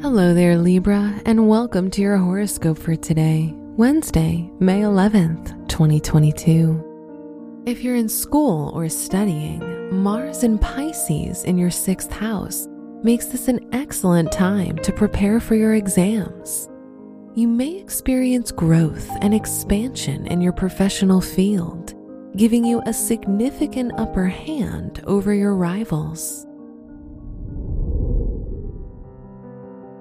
Hello there, Libra, and welcome to your horoscope for today, Wednesday, May 11th, 2022. If you're in school or studying, Mars in Pisces in your sixth house makes this an excellent time to prepare for your exams. You may experience growth and expansion in your professional field, giving you a significant upper hand over your rivals.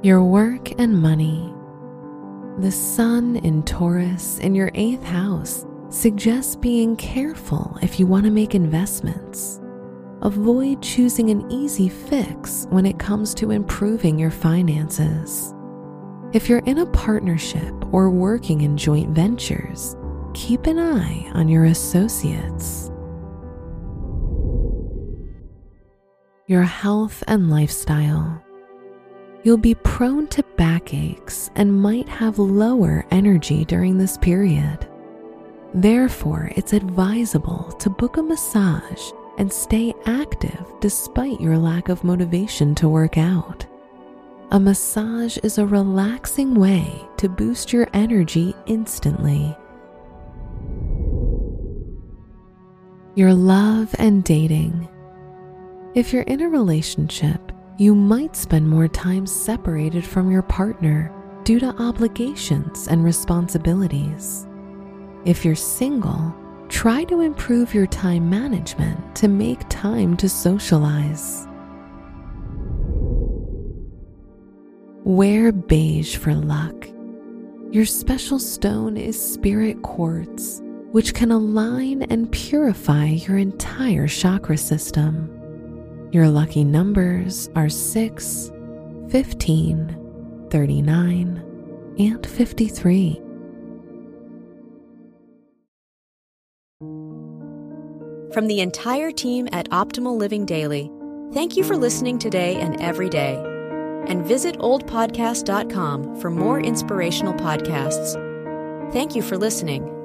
Your work and money. The sun in Taurus in your eighth house suggests being careful if you want to make investments. Avoid choosing an easy fix when it comes to improving your finances. If you're in a partnership or working in joint ventures, keep an eye on your associates. Your health and lifestyle. You'll be prone to backaches and might have lower energy during this period. Therefore, it's advisable to book a massage and stay active despite your lack of motivation to work out. A massage is a relaxing way to boost your energy instantly. Your love and dating. If you're in a relationship, you might spend more time separated from your partner due to obligations and responsibilities. If you're single, try to improve your time management to make time to socialize. Wear beige for luck. Your special stone is spirit quartz, which can align and purify your entire chakra system. Your lucky numbers are 6, 15, 39, and 53. From the entire team at Optimal Living Daily, thank you for listening today and every day. And visit oldpodcast.com for more inspirational podcasts. Thank you for listening.